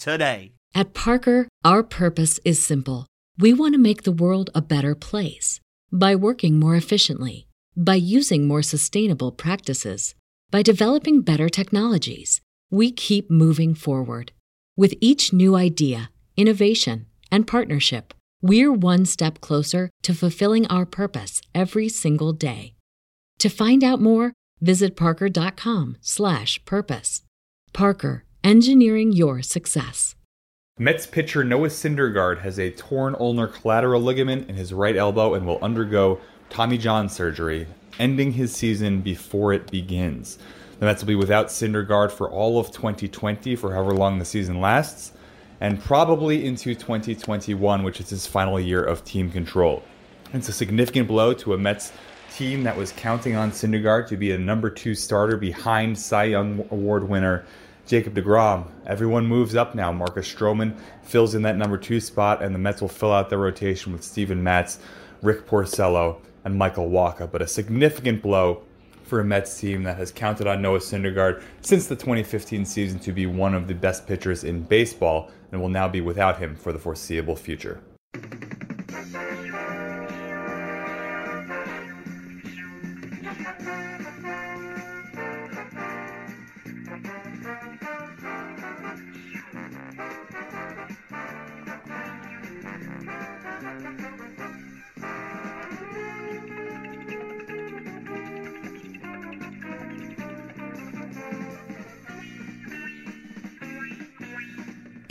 today. At Parker, our purpose is simple. We want to make the world a better place by working more efficiently, by using more sustainable practices, by developing better technologies. We keep moving forward. With each new idea, innovation, and partnership, we're one step closer to fulfilling our purpose every single day. To find out more, visit parker.com/purpose. Parker, engineering your success. Mets pitcher Noah Syndergaard has a torn ulnar collateral ligament in his right elbow and will undergo Tommy John surgery, ending his season before it begins. The Mets will be without Syndergaard for all of 2020, for however long the season lasts, and probably into 2021, which is his final year of team control. It's a significant blow to a Mets team that was counting on Syndergaard to be a number two starter behind Cy Young Award winner Jacob DeGrom. Everyone moves up now. Marcus Stroman fills in that number two spot, and the Mets will fill out their rotation with Steven Matz, Rick Porcello, and Michael Wacha. But a significant blow for a Mets team that has counted on Noah Syndergaard since the 2015 season to be one of the best pitchers in baseball and will now be without him for the foreseeable future.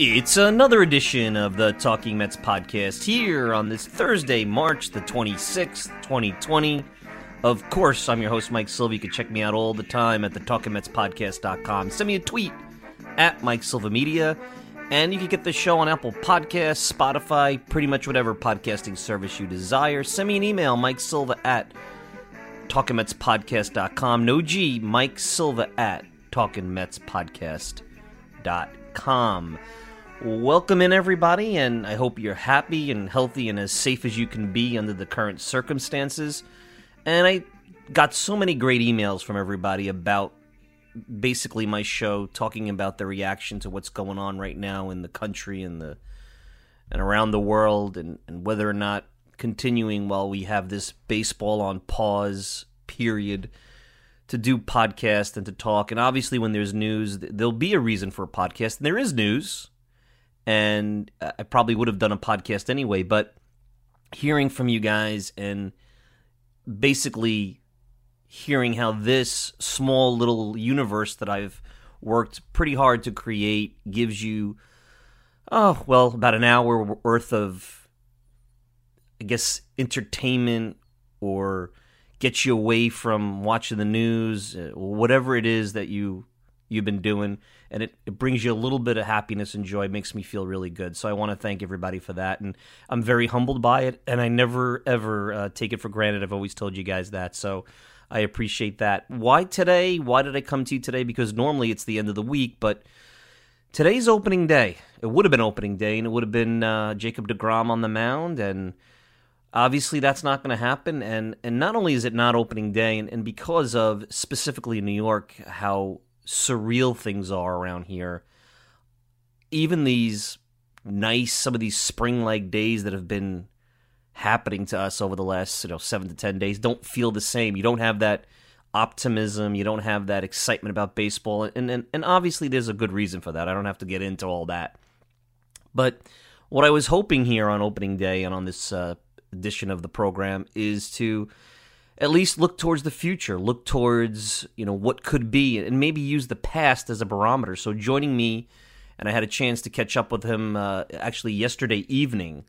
It's another edition of the Talking Mets podcast here on this Thursday, March the 26th, 2020. Of course, I'm your host, Mike Silva. You can check me out all the time at the TalkingMetsPodcast.com. Send me a tweet at Mike Silva Media, and you can get the show on Apple Podcasts, Spotify, pretty much whatever podcasting service you desire. Send me an email, Mike Silva at TalkingMetsPodcast.com. No G, Mike Silva at TalkingMetsPodcast.com. Welcome in, everybody, and I hope you're happy and healthy and as safe as you can be under the current circumstances. And I got so many great emails from everybody about basically my show talking about the reaction to what's going on right now in the country and the and around the world and, and whether or not continuing while we have this baseball on pause period to do podcast and to talk and obviously when there's news there'll be a reason for a podcast and there is news and I probably would have done a podcast anyway. But hearing from you guys and basically hearing how this small little universe that I've worked pretty hard to create gives you, oh, well, about an hour worth of, I guess, entertainment or gets you away from watching the news, uh, whatever it is that you you've been doing and it, it brings you a little bit of happiness and joy. It makes me feel really good. So i want to thank everybody for that and i'm very humbled by it and i never ever uh, take it for granted. I've always told you guys that so i appreciate that. Why today? Why did i come to you today? Because normally it's the end of the week but today's opening day. It would have been opening day and it would have been uh, jacob deGrom on the mound and obviously that's not going to happen and and not only is it not opening day and, and because of specifically in new york how surreal things are around here. Even these nice some of these spring like days that have been happening to us over the last you know seven to ten days don't feel the same. You don't have that optimism. You don't have that excitement about baseball. And and, and obviously there's a good reason for that. I don't have to get into all that. But what i was hoping here on opening day and on this uh, edition of the program is to at least look towards the future, look towards, you know, what could be and maybe use the past as a barometer. So joining me and I had a chance to catch up with him uh, actually yesterday evening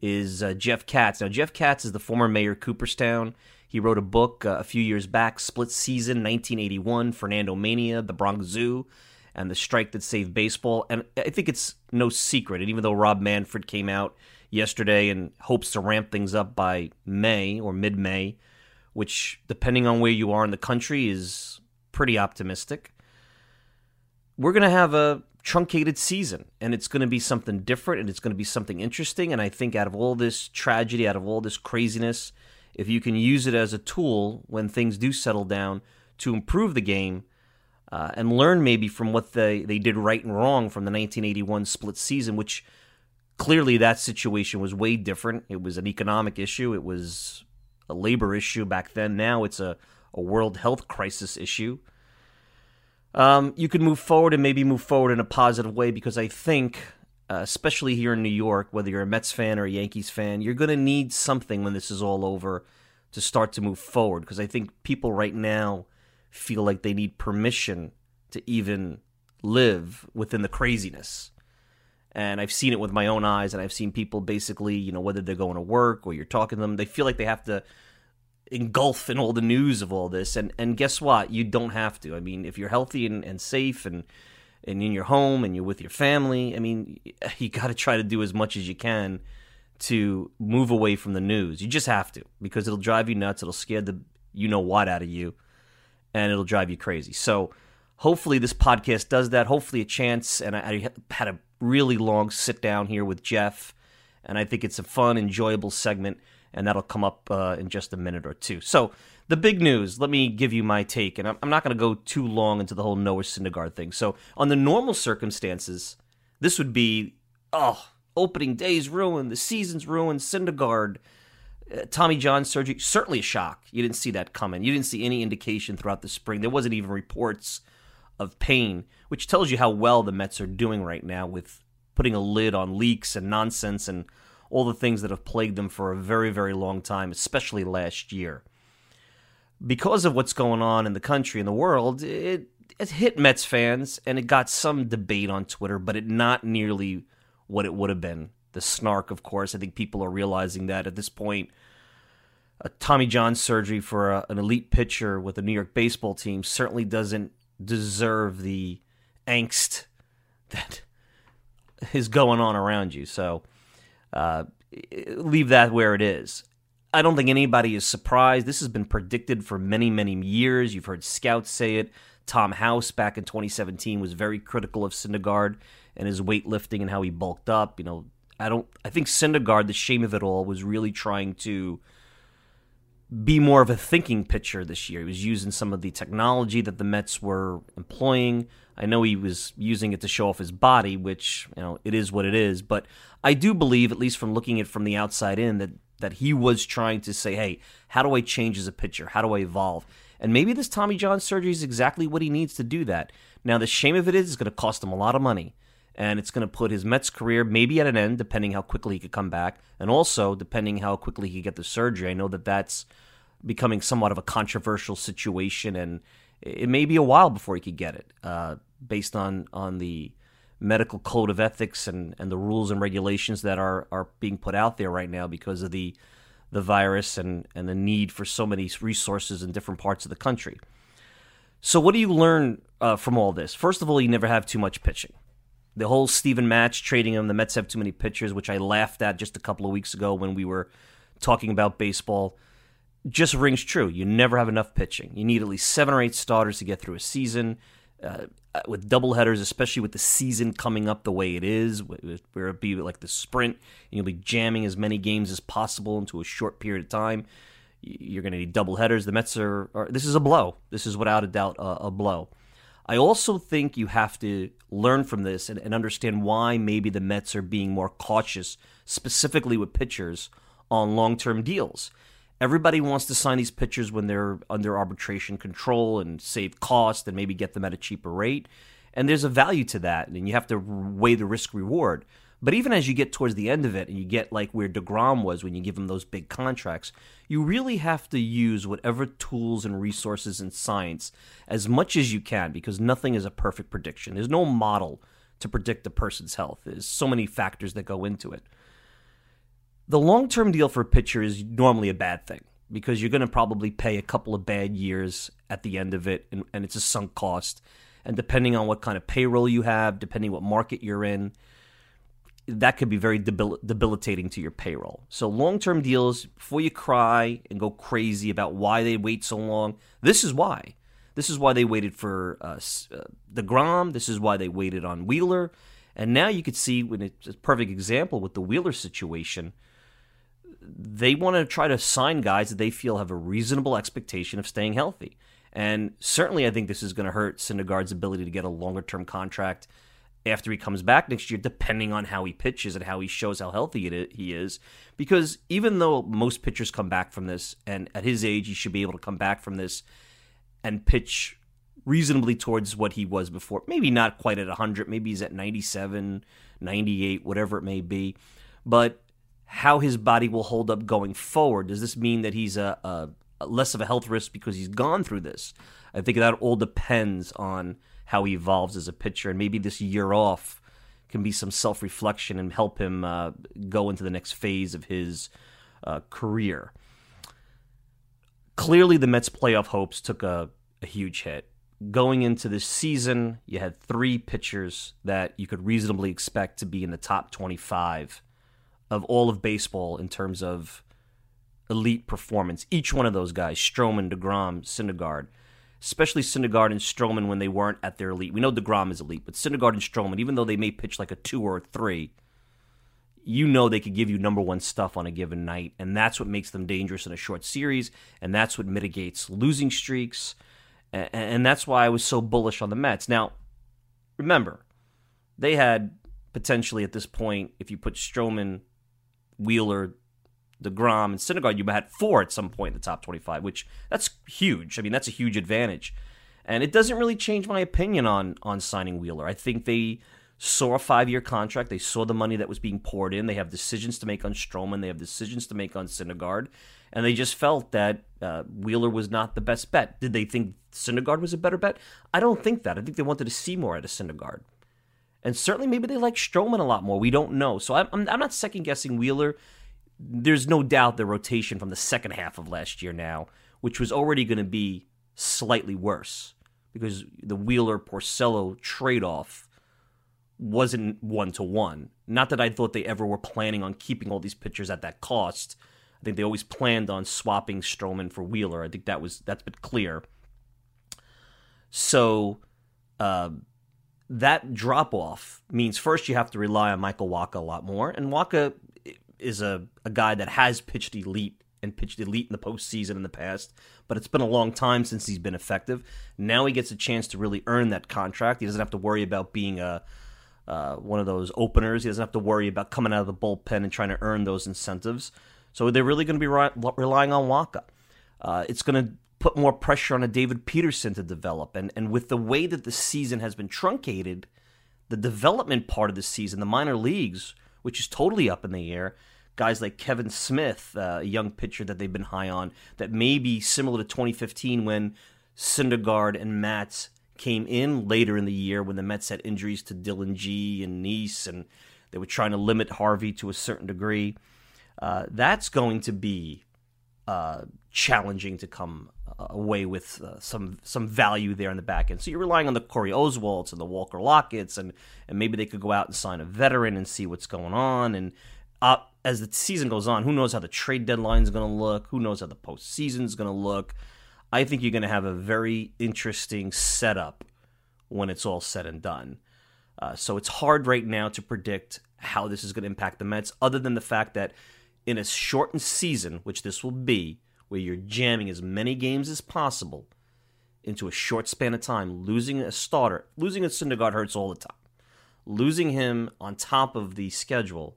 is uh, Jeff Katz. Now Jeff Katz is the former mayor of Cooperstown. He wrote a book uh, a few years back, Split Season 1981, Fernando Mania, The Bronx Zoo, and the strike that saved baseball. And I think it's no secret. And even though Rob Manfred came out yesterday and hopes to ramp things up by May or mid May, which, depending on where you are in the country, is pretty optimistic. We're going to have a truncated season, and it's going to be something different and it's going to be something interesting. And I think out of all this tragedy, out of all this craziness, if you can use it as a tool when things do settle down to improve the game, uh, and learn maybe from what they, they did right and wrong from the 1981 split season, which clearly that situation was way different. It was an economic issue, it was a labor issue back then. Now it's a, a world health crisis issue. Um, you could move forward and maybe move forward in a positive way because I think, uh, especially here in New York, whether you're a Mets fan or a Yankees fan, you're going to need something when this is all over to start to move forward because I think people right now feel like they need permission to even live within the craziness and I've seen it with my own eyes, and I've seen people basically, you know, whether they're going to work or you're talking to them, they feel like they have to engulf in all the news of all this. And and guess what? You don't have to. I mean, if you're healthy and, and safe and and in your home and you're with your family, I mean, you got to try to do as much as you can to move away from the news. You just have to because it'll drive you nuts. It'll scare the you know what out of you, and it'll drive you crazy. So hopefully this podcast does that. Hopefully a chance, and I, I had a really long sit down here with Jeff, and I think it's a fun, enjoyable segment, and that'll come up uh, in just a minute or two. So, the big news, let me give you my take, and I'm not going to go too long into the whole Noah Syndergaard thing. So, on the normal circumstances, this would be, oh, opening day's ruined, the season's ruined, Syndergaard. Uh, Tommy John surgery, certainly a shock. You didn't see that coming. You didn't see any indication throughout the spring. There wasn't even reports of pain, which tells you how well the Mets are doing right now with putting a lid on leaks and nonsense and all the things that have plagued them for a very, very long time, especially last year. Because of what's going on in the country and the world, it, it hit Mets fans and it got some debate on Twitter, but it not nearly what it would have been. The snark, of course, I think people are realizing that at this point. A Tommy John surgery for a, an elite pitcher with the New York baseball team certainly doesn't deserve the angst that is going on around you. So uh, leave that where it is. I don't think anybody is surprised. This has been predicted for many, many years. You've heard scouts say it. Tom House back in 2017 was very critical of Syndergaard and his weightlifting and how he bulked up. You know, I don't. I think Syndergaard, the shame of it all, was really trying to be more of a thinking pitcher this year. He was using some of the technology that the Mets were employing. I know he was using it to show off his body, which you know it is what it is. But I do believe, at least from looking at from the outside in, that that he was trying to say, "Hey, how do I change as a pitcher? How do I evolve?" And maybe this Tommy John surgery is exactly what he needs to do that. Now, the shame of it is, it's going to cost him a lot of money, and it's going to put his Mets career maybe at an end, depending how quickly he could come back, and also depending how quickly he could get the surgery. I know that that's becoming somewhat of a controversial situation, and it may be a while before he could get it, uh, based on on the medical code of ethics and, and the rules and regulations that are, are being put out there right now because of the the virus and, and the need for so many resources in different parts of the country. So, what do you learn uh, from all this? First of all, you never have too much pitching. The whole Steven Matz trading him, the Mets have too many pitchers, which I laughed at just a couple of weeks ago when we were talking about baseball just rings true. You never have enough pitching. You need at least seven or eight starters to get through a season. Uh, with double headers, especially with the season coming up the way it is, where it be like the sprint, and you'll be jamming as many games as possible into a short period of time. You're going to need double headers. The Mets are, are, this is a blow. This is without a doubt a, a blow. I also think you have to learn from this and, and understand why maybe the Mets are being more cautious, specifically with pitchers on long term deals. Everybody wants to sign these pitchers when they're under arbitration control and save cost and maybe get them at a cheaper rate. And there's a value to that, and you have to weigh the risk reward. But even as you get towards the end of it and you get like where DeGrom was when you give him those big contracts, you really have to use whatever tools and resources and science as much as you can because nothing is a perfect prediction. There's no model to predict a person's health. There's so many factors that go into it. The long term deal for a pitcher is normally a bad thing because you're going to probably pay a couple of bad years at the end of it, and, and it's a sunk cost. And depending on what kind of payroll you have, depending what market you're in, that could be very debil- debilitating to your payroll. So, long term deals, before you cry and go crazy about why they wait so long, this is why. This is why they waited for uh, uh, DeGrom. This is why they waited on Wheeler. And now you could see, when it's a perfect example with the Wheeler situation, they want to try to sign guys that they feel have a reasonable expectation of staying healthy. And certainly, I think this is going to hurt Syndergaard's ability to get a longer term contract after he comes back next year, depending on how he pitches and how he shows how healthy he is. Because even though most pitchers come back from this, and at his age, he should be able to come back from this and pitch reasonably towards what he was before. Maybe not quite at 100, maybe he's at 97, 98, whatever it may be. But how his body will hold up going forward. Does this mean that he's a, a, less of a health risk because he's gone through this? I think that all depends on how he evolves as a pitcher, and maybe this year off can be some self reflection and help him uh, go into the next phase of his uh, career. Clearly, the Mets' playoff hopes took a, a huge hit. Going into this season, you had three pitchers that you could reasonably expect to be in the top 25 of all of baseball in terms of elite performance. Each one of those guys, Stroman, DeGrom, Syndergaard, especially Syndergaard and Stroman when they weren't at their elite. We know DeGrom is elite, but Syndergaard and Stroman, even though they may pitch like a two or a three, you know they could give you number one stuff on a given night, and that's what makes them dangerous in a short series, and that's what mitigates losing streaks, and that's why I was so bullish on the Mets. Now, remember, they had potentially at this point, if you put Stroman, Wheeler, DeGrom, and Syndergaard, you had four at some point in the top 25, which that's huge. I mean, that's a huge advantage. And it doesn't really change my opinion on on signing Wheeler. I think they saw a five year contract. They saw the money that was being poured in. They have decisions to make on Stroman. They have decisions to make on Syndergaard. And they just felt that uh, Wheeler was not the best bet. Did they think Syndergaard was a better bet? I don't think that. I think they wanted to see more out of Syndergaard. And certainly maybe they like Stroman a lot more. We don't know. So I'm, I'm not second guessing Wheeler there's no doubt the rotation from the second half of last year now, which was already going to be slightly worse because the Wheeler Porcello trade off wasn't one to one. Not that I thought they ever were planning on keeping all these pitchers at that cost. I think they always planned on swapping Stroman for Wheeler. I think that was that's been clear. So uh, that drop off means first you have to rely on Michael Wacha a lot more, and Wacha is a, a guy that has pitched elite and pitched elite in the postseason in the past, but it's been a long time since he's been effective. Now he gets a chance to really earn that contract. He doesn't have to worry about being a uh, one of those openers. He doesn't have to worry about coming out of the bullpen and trying to earn those incentives. So they're really going to be re- relying on Wacha. Uh, it's going to put more pressure on a David Peterson to develop, and and with the way that the season has been truncated, the development part of the season, the minor leagues, which is totally up in the air guys like Kevin Smith, uh, a young pitcher that they've been high on, that may be similar to 2015 when Syndergaard and Matz came in later in the year when the Mets had injuries to Dillon Gee and Niese, and they were trying to limit Harvey to a certain degree. Uh, that's going to be uh, challenging to come away with uh, some some value there in the back end. So you're relying on the Corey Oswalts and the Walker Locketts, and and maybe they could go out and sign a veteran and see what's going on. And uh, as the season goes on, who knows how the trade deadline is going to look? Who knows how the postseason is going to look? I think you're going to have a very interesting setup when it's all said and done. Uh, so it's hard right now to predict how this is going to impact the Mets, other than the fact that in a shortened season, which this will be, where you're jamming as many games as possible into a short span of time, losing a starter, losing a Syndergaard hurts all the time. Losing him on top of the schedule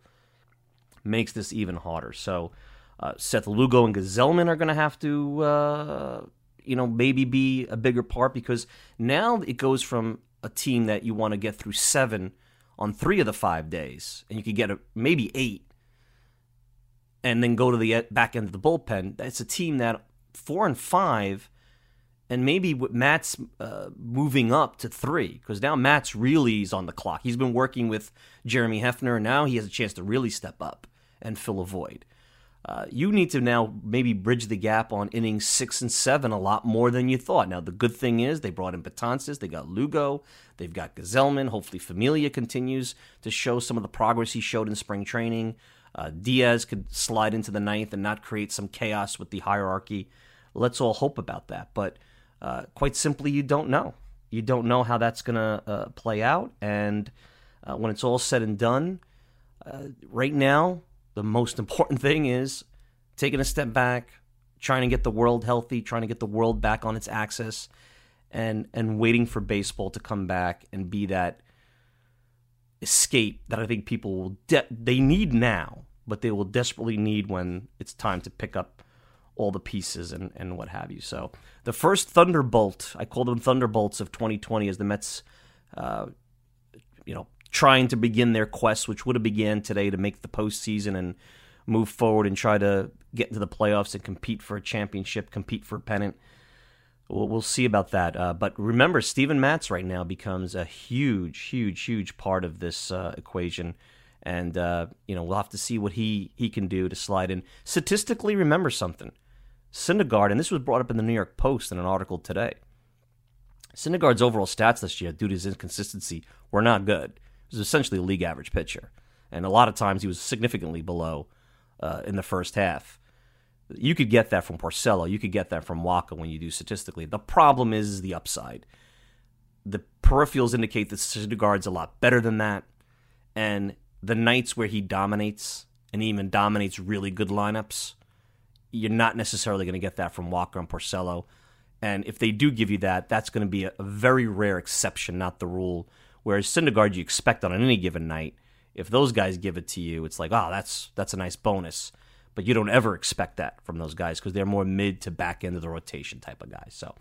makes this even harder. So uh, Seth Lugo and Gsellman are going to have to, uh, you know, maybe be a bigger part because now it goes from a team that you want to get through seven on three of the five days, and you could get a, maybe eight, and then go to the back end of the bullpen. It's a team that four and five, and maybe Matz uh, moving up to three because now Matz really is on the clock. He's been working with Jeremy Hefner, and now he has a chance to really step up and fill a void. Uh, you need to now maybe bridge the gap on innings six and seven a lot more than you thought. Now, the good thing is they brought in Betances, they got Lugo, they've got Gsellman. Hopefully, Familia continues to show some of the progress he showed in spring training. Uh, Diaz could slide into the ninth and not create some chaos with the hierarchy. Let's all hope about that. But uh, quite simply, you don't know. You don't know how that's going to uh, play out. And uh, when it's all said and done, uh, right now, the most important thing is taking a step back, trying to get the world healthy, trying to get the world back on its axis, and and waiting for baseball to come back and be that escape that I think people will de- they need now, but they will desperately need when it's time to pick up all the pieces and, and what have you. So the first thunderbolt, I call them thunderbolts of 2020, as the Mets, uh, you know, trying to begin their quest, which would have began today to make the postseason and move forward and try to get into the playoffs and compete for a championship, compete for a pennant. We'll, we'll see about that. Uh, but remember, Steven Matz right now becomes a huge, huge, huge part of this uh, equation. And, uh, you know, we'll have to see what he, he can do to slide in. Statistically, remember something. Syndergaard, and this was brought up in the New York Post in an article today. Syndergaard's overall stats this year, due to his inconsistency, were not good He was essentially a league average pitcher, and a lot of times he was significantly below uh, in the first half. You could get that from Porcello. You could get that from Wacha when you do statistically. The problem is, the upside. The peripherals indicate that Syndergaard's a lot better than that, and the nights where he dominates and even dominates really good lineups, you're not necessarily going to get that from Wacha and Porcello. And if they do give you that, that's going to be a, a very rare exception, not the rule. Whereas Syndergaard, you expect on any given night, if those guys give it to you, it's like, oh, that's that's a nice bonus. But you don't ever expect that from those guys because they're more mid to back end of the rotation type of guys. So,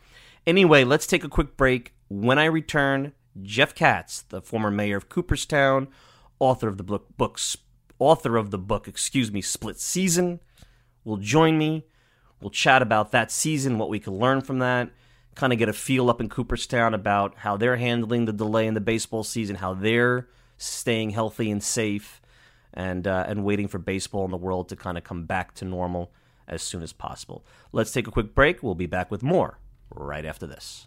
anyway, let's take a quick break. When I return, Jeff Katz, the former mayor of Cooperstown, author of the book books, author of the book, excuse me, Split Season, will join me. We'll chat about that season, what we can learn from that kind of get a feel up in Cooperstown about how they're handling the delay in the baseball season, how they're staying healthy and safe, and uh, and waiting for baseball in the world to kind of come back to normal as soon as possible. Let's take a quick break. We'll be back with more right after this.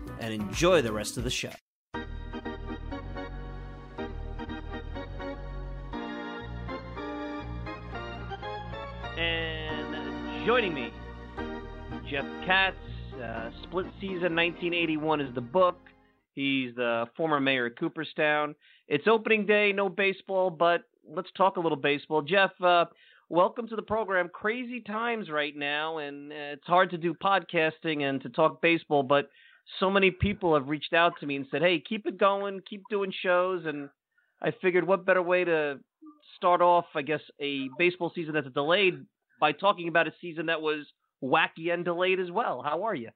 and enjoy the rest of the show. And joining me, Jeff Katz, uh, Split Season 1981 is the book. He's the former mayor of Cooperstown. It's opening day, no baseball, but let's talk a little baseball. Jeff, uh, welcome to the program. Crazy times right now, and uh, it's hard to do podcasting and to talk baseball, but so many people have reached out to me and said, "Hey, keep it going, keep doing shows." And I figured, what better way to start off, I guess, a baseball season that's delayed by talking about a season that was wacky and delayed as well. How are you?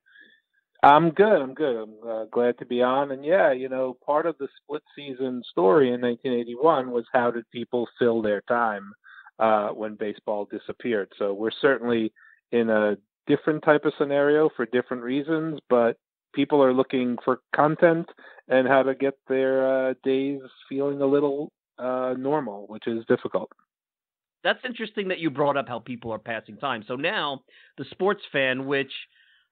I'm good. I'm good. I'm uh, glad to be on. And yeah, you know, part of the split season story in 1981 was how did people fill their time uh, when baseball disappeared. So we're certainly in a different type of scenario for different reasons, but people are looking for content and how to get their uh, days feeling a little uh, normal, which is difficult. That's interesting that you brought up how people are passing time. So now the sports fan, which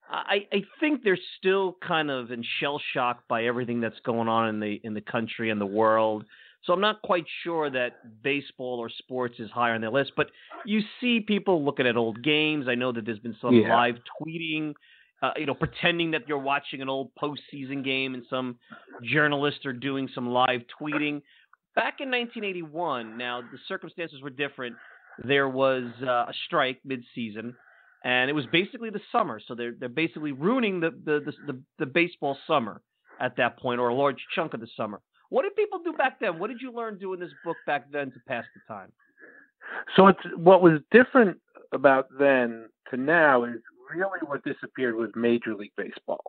I, I think they're still kind of in shell shock by everything that's going on in the in the country and the world. So I'm not quite sure that baseball or sports is higher on their list. But you see people looking at old games. I know that there's been some yeah. live tweeting uh, you know, pretending that you're watching an old postseason game, and some journalists are doing some live tweeting. Back in 1981, now the circumstances were different. There was uh, a strike mid-season, and it was basically the summer. So they're they're basically ruining the the, the the the baseball summer at that point, or a large chunk of the summer. What did people do back then? What did you learn doing this book back then to pass the time? So it's what was different about then to now is really what disappeared was Major League Baseball.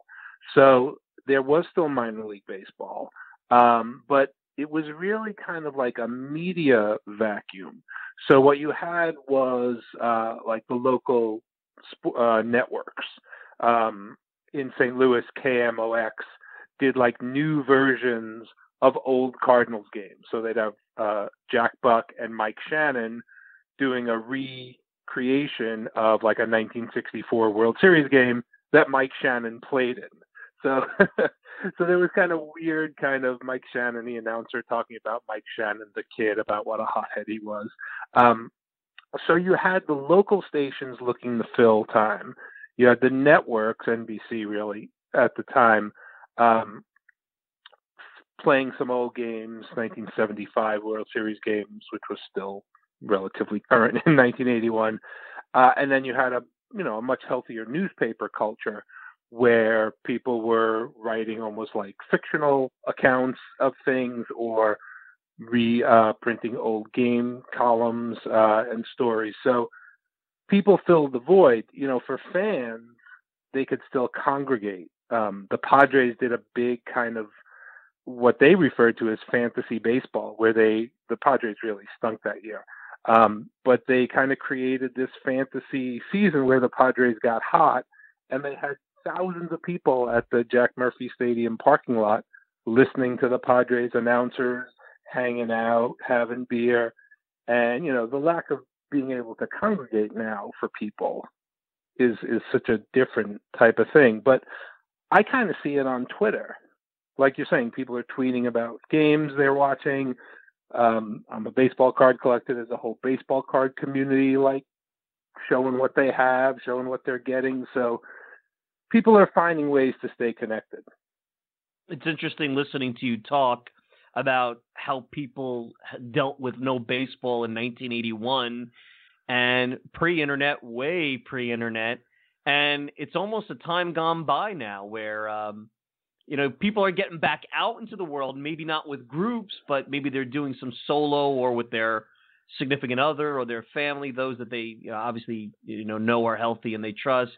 So there was still minor league baseball, um, but it was really kind of like a media vacuum. So what you had was uh, like the local sp- uh, networks. Um, in St. Louis, KMOX did like new versions of old Cardinals games. So they'd have uh, Jack Buck and Mike Shannon doing a re creation of like a 1964 World Series game that Mike Shannon played in. So, so there was kind of weird, kind of Mike Shannon, the announcer, talking about Mike Shannon, the kid, about what a hothead he was. Um, so you had the local stations looking to fill time. You had the networks, NBC really at the time, um, playing some old games, 1975 World Series games, which was still relatively current in 1981. Uh, and then you had a you know a much healthier newspaper culture where people were writing almost like fictional accounts of things or reprinting uh, old game columns uh, and stories. So people filled the void. You know, for fans, they could still congregate. Um, the Padres did a big kind of what they referred to as fantasy baseball, where they the Padres really stunk that year. Um, but they kind of created this fantasy season where the Padres got hot, and they had thousands of people at the Jack Murphy Stadium parking lot listening to the Padres announcers, hanging out, having beer, and you know the lack of being able to congregate now for people is is such a different type of thing. But I kind of see it on Twitter. Like you're saying, people are tweeting about games they're watching, um, I'm a baseball card collector. There's a whole baseball card community, like showing what they have, showing what they're getting. So people are finding ways to stay connected. It's interesting listening to you talk about how people dealt with no baseball in 1981 and pre-internet, way pre-internet, and it's almost a time gone by now where um, you know, people are getting back out into the world, maybe not with groups, but maybe they're doing some solo or with their significant other or their family, those that they you know, obviously you know know are healthy and they trust.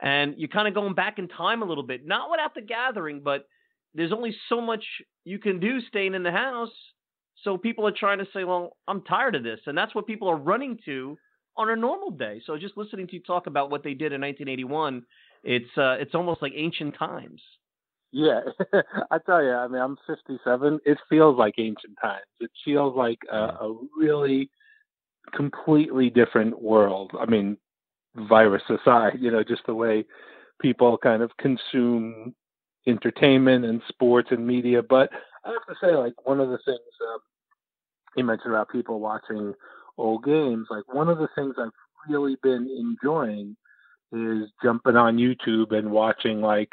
And you're kind of going back in time a little bit, not without the gathering, but there's only so much you can do staying in the house. So people are trying to say, well, I'm tired of this. And that's what people are running to on a normal day. So just listening to you talk about what they did in 1981, it's uh, it's almost like ancient times. Yeah, I tell you, I mean, I'm 57. It feels like ancient times. It feels like a, a really completely different world. I mean, virus aside, you know, just the way people kind of consume entertainment and sports and media. But I have to say, like, one of the things um, you mentioned about people watching old games, like, one of the things I've really been enjoying is jumping on YouTube and watching, like,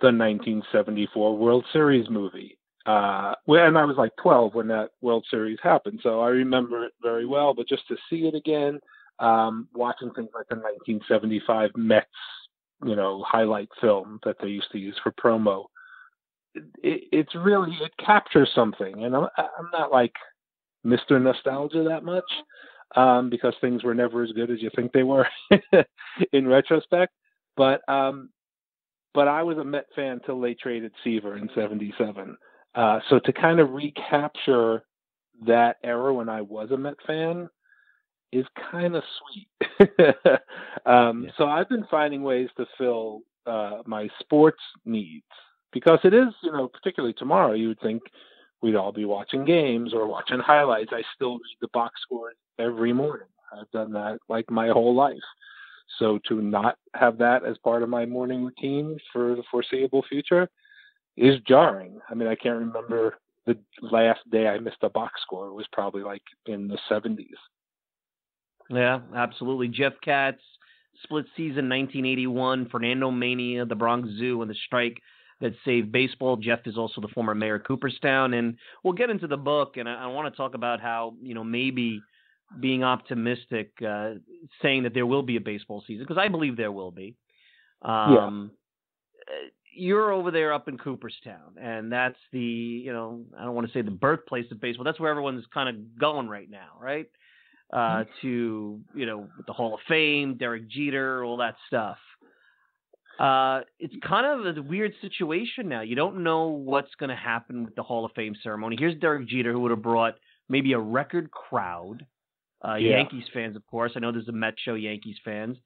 the 1974 World Series movie. Uh, and I was like 12 when that World Series happened, so I remember it very well. But just to see it again, um, watching things like the 1975 Mets, you know, highlight film that they used to use for promo, it, it's really it captures something. And I'm, I'm not like Mr. Nostalgia that much um, because things were never as good as you think they were in retrospect. But um, but I was a Met fan till they traded Seaver in '77. Uh, so to kind of recapture that era when I was a Met fan is kind of sweet. um, yeah. So I've been finding ways to fill uh, my sports needs because it is, you know, particularly tomorrow, you would think we'd all be watching games or watching highlights. I still read the box score every morning. I've done that like my whole life. So to not have that as part of my morning routine for the foreseeable future is jarring. I mean, I can't remember the last day I missed a box score. It was probably like in the 70s. Yeah, absolutely. Jeff Katz, split season 1981, Fernando Mania, the Bronx Zoo, and the strike that saved baseball. Jeff is also the former mayor of Cooperstown, and we'll get into the book. And I, I want to talk about how you know maybe being optimistic, uh, saying that there will be a baseball season because I believe there will be. Um, yeah. You're over there up in Cooperstown, and that's the you know I don't want to say the birthplace of baseball. That's where everyone's kind of going right now, right? Uh, mm-hmm. to you know the Hall of Fame, Derek Jeter, all that stuff. Uh, it's kind of a weird situation now. You don't know what's going to happen with the Hall of Fame ceremony. Here's Derek Jeter, who would have brought maybe a record crowd. Uh, yeah. Yankees fans, of course. I know there's a Met show, Yankees fans.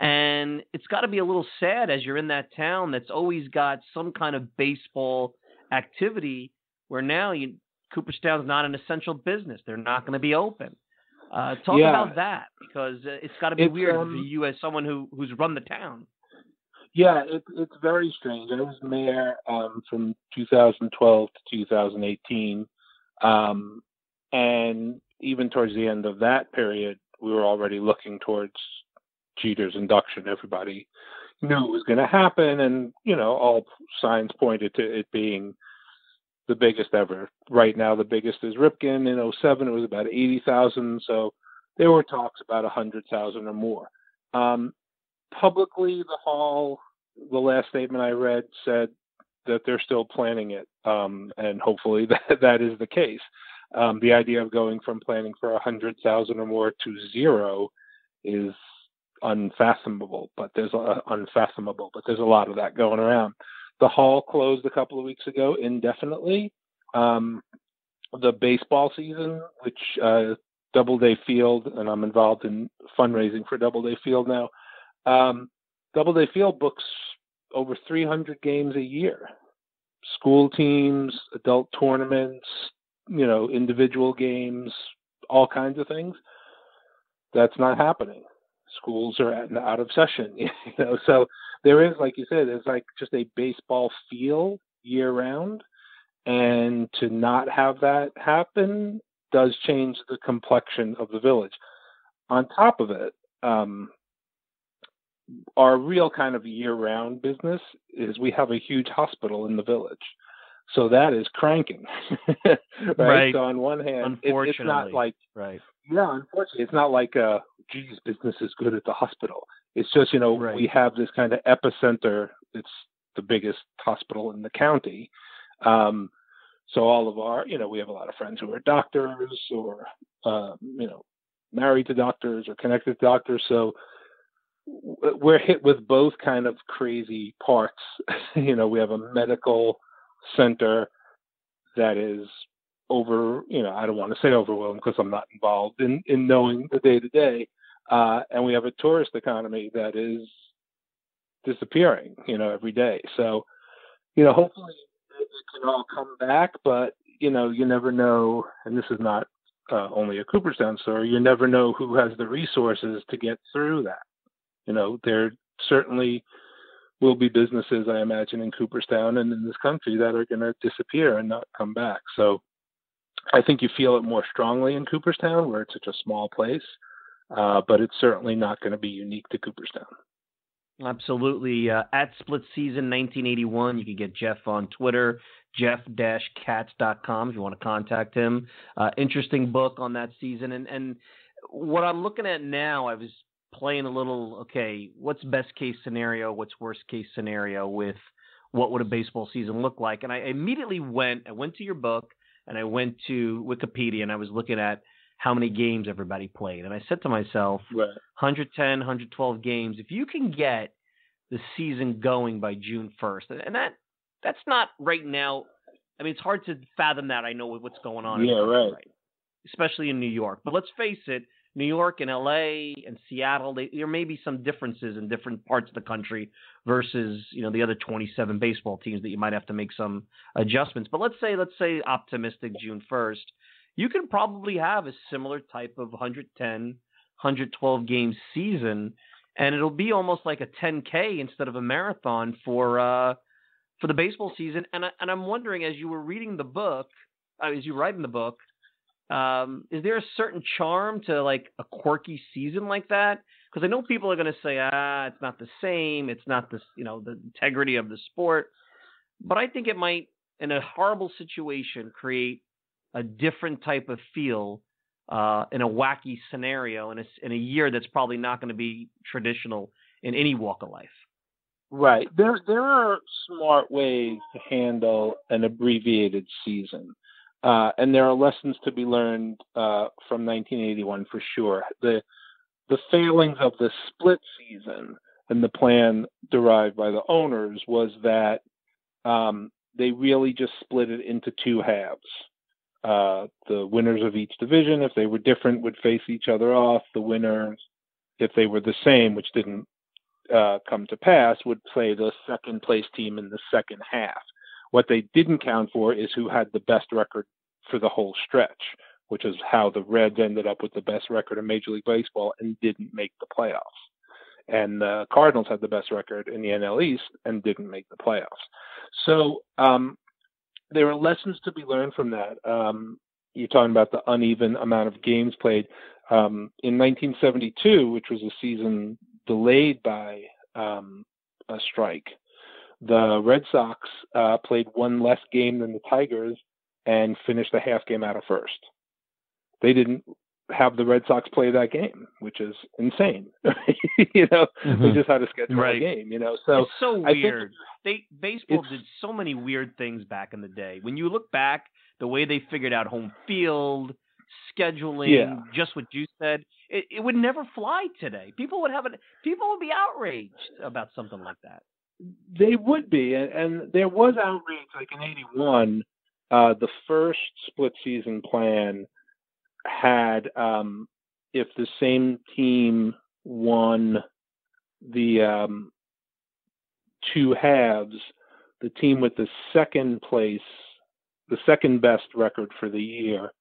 And it's got to be a little sad as you're in that town that's always got some kind of baseball activity where now you, Cooperstown's not an essential business. They're not going to be open. Uh, talk yeah. about that because uh, it's got to be it's, weird um, for you as someone who who's run the town. Yeah, it, it's very strange. I was mayor um, from 2012 to 2018, um, and even towards the end of that period, we were already looking towards Jeter's induction. Everybody knew it was going to happen, and you know, all signs pointed to it being the biggest ever. Right now, the biggest is Ripken. In 07, it was about 80,000. So there were talks about 100,000 or more. Um, publicly, the hall, the last statement I read said that they're still planning it, um, and hopefully that that is the case. Um, the idea of going from planning for 100,000 or more to zero is unfathomable, but there's a, unfathomable, but there's a lot of that going around. The hall closed a couple of weeks ago indefinitely. Um, the baseball season, which uh, Doubleday Field, and I'm involved in fundraising for Doubleday Field now. Um, Doubleday Field books over 300 games a year. School teams, adult tournaments, you know, individual games, all kinds of things. That's not happening. Schools are out of session, you know. So there is, like you said, it's like just a baseball feel year round, and to not have that happen does change the complexion of the village. On top of it, um, our real kind of year-round business is we have a huge hospital in the village, so that is cranking. right? right? So on one hand, it, it's not like right. Yeah, unfortunately, it's not like uh, geez, business is good at the hospital. It's just you know right. we have this kind of epicenter. It's the biggest hospital in the county. Um, so all of our, you know, we have a lot of friends who are doctors or, uh, you know, married to doctors or connected to doctors. So we're hit with both kind of crazy parts. you know, we have a medical center that is over, you know, I don't want to say overwhelmed because I'm not involved in, in knowing the day to day. And we have a tourist economy that is disappearing, you know, every day. So, you know, hopefully it, can all come back, but, you know, you never know. And this is not uh, only a Cooperstown story. You never know who has the resources to get through that. You know, there certainly will be businesses, I imagine, in Cooperstown and in this country that are going to disappear and not come back. So I think you feel it more strongly in Cooperstown, where it's such a small place, uh, but it's certainly not going to be unique to Cooperstown. Absolutely. Uh, at Split Season 1981, you can get Jeff on Twitter, jeff-katz.com if you want to contact him. Uh, interesting book on that season. And, and what I'm looking at now, I was playing a little, okay, what's best case scenario? What's worst case scenario with what would a baseball season look like? And I immediately went, I went to your book and I went to Wikipedia and I was looking at how many games everybody played. And I said to myself, right. 110, 112 games. If you can get the season going by June 1st, and that that's not right now. I mean, it's hard to fathom that. I know what's going on. Yeah, right. right. Especially in New York. But let's face it, New York and LA and Seattle, they, there may be some differences in different parts of the country versus you know the other 27 baseball teams that you might have to make some adjustments. But let's say let's say optimistic June 1st, you can probably have a similar type of 110, 112 game season, and it'll be almost like a 10k instead of a marathon for uh, for the baseball season. And I, and I'm wondering as you were reading the book, uh, as you writing the book um, is there a certain charm to like a quirky season like that? Because I know people are going to say, ah, it's not the same. It's not the you know the integrity of the sport. But I think it might, in a horrible situation, create a different type of feel uh, in a wacky scenario in a, in a year that's probably not going to be traditional in any walk of life. Right. There there are smart ways to handle an abbreviated season. Uh, and there are lessons to be learned uh, from 1981 for sure. The the failings of the split season and the plan derived by the owners was that um, they really just split it into two halves. Uh, the winners of each division, if they were different, would face each other off. The winners, if they were the same, which didn't uh, come to pass, would play the second place team in the second half. What they didn't count for is who had the best record for the whole stretch, which is how the Reds ended up with the best record in Major League Baseball and didn't make the playoffs. And the Cardinals had the best record in the NL East and didn't make the playoffs. So um, there are lessons to be learned from that. Um, you're talking about the uneven amount of games played. Um, in 1972, which was a season delayed by um, a strike, the Red Sox uh, played one less game than the Tigers and finished the half game out of first. They didn't have the Red Sox play that game, which is insane. you know, mm-hmm. they just had to schedule right. a game. You know, so it's so weird. They baseball did so many weird things back in the day. When you look back, the way they figured out home field scheduling, yeah. just what you said, it, it would never fly today. People would have an people would be outraged about something like that. They would be, and, and there was outrage like in '81. Uh, the first split season plan had um, if the same team won the um, two halves, the team with the second place, the second best record for the year,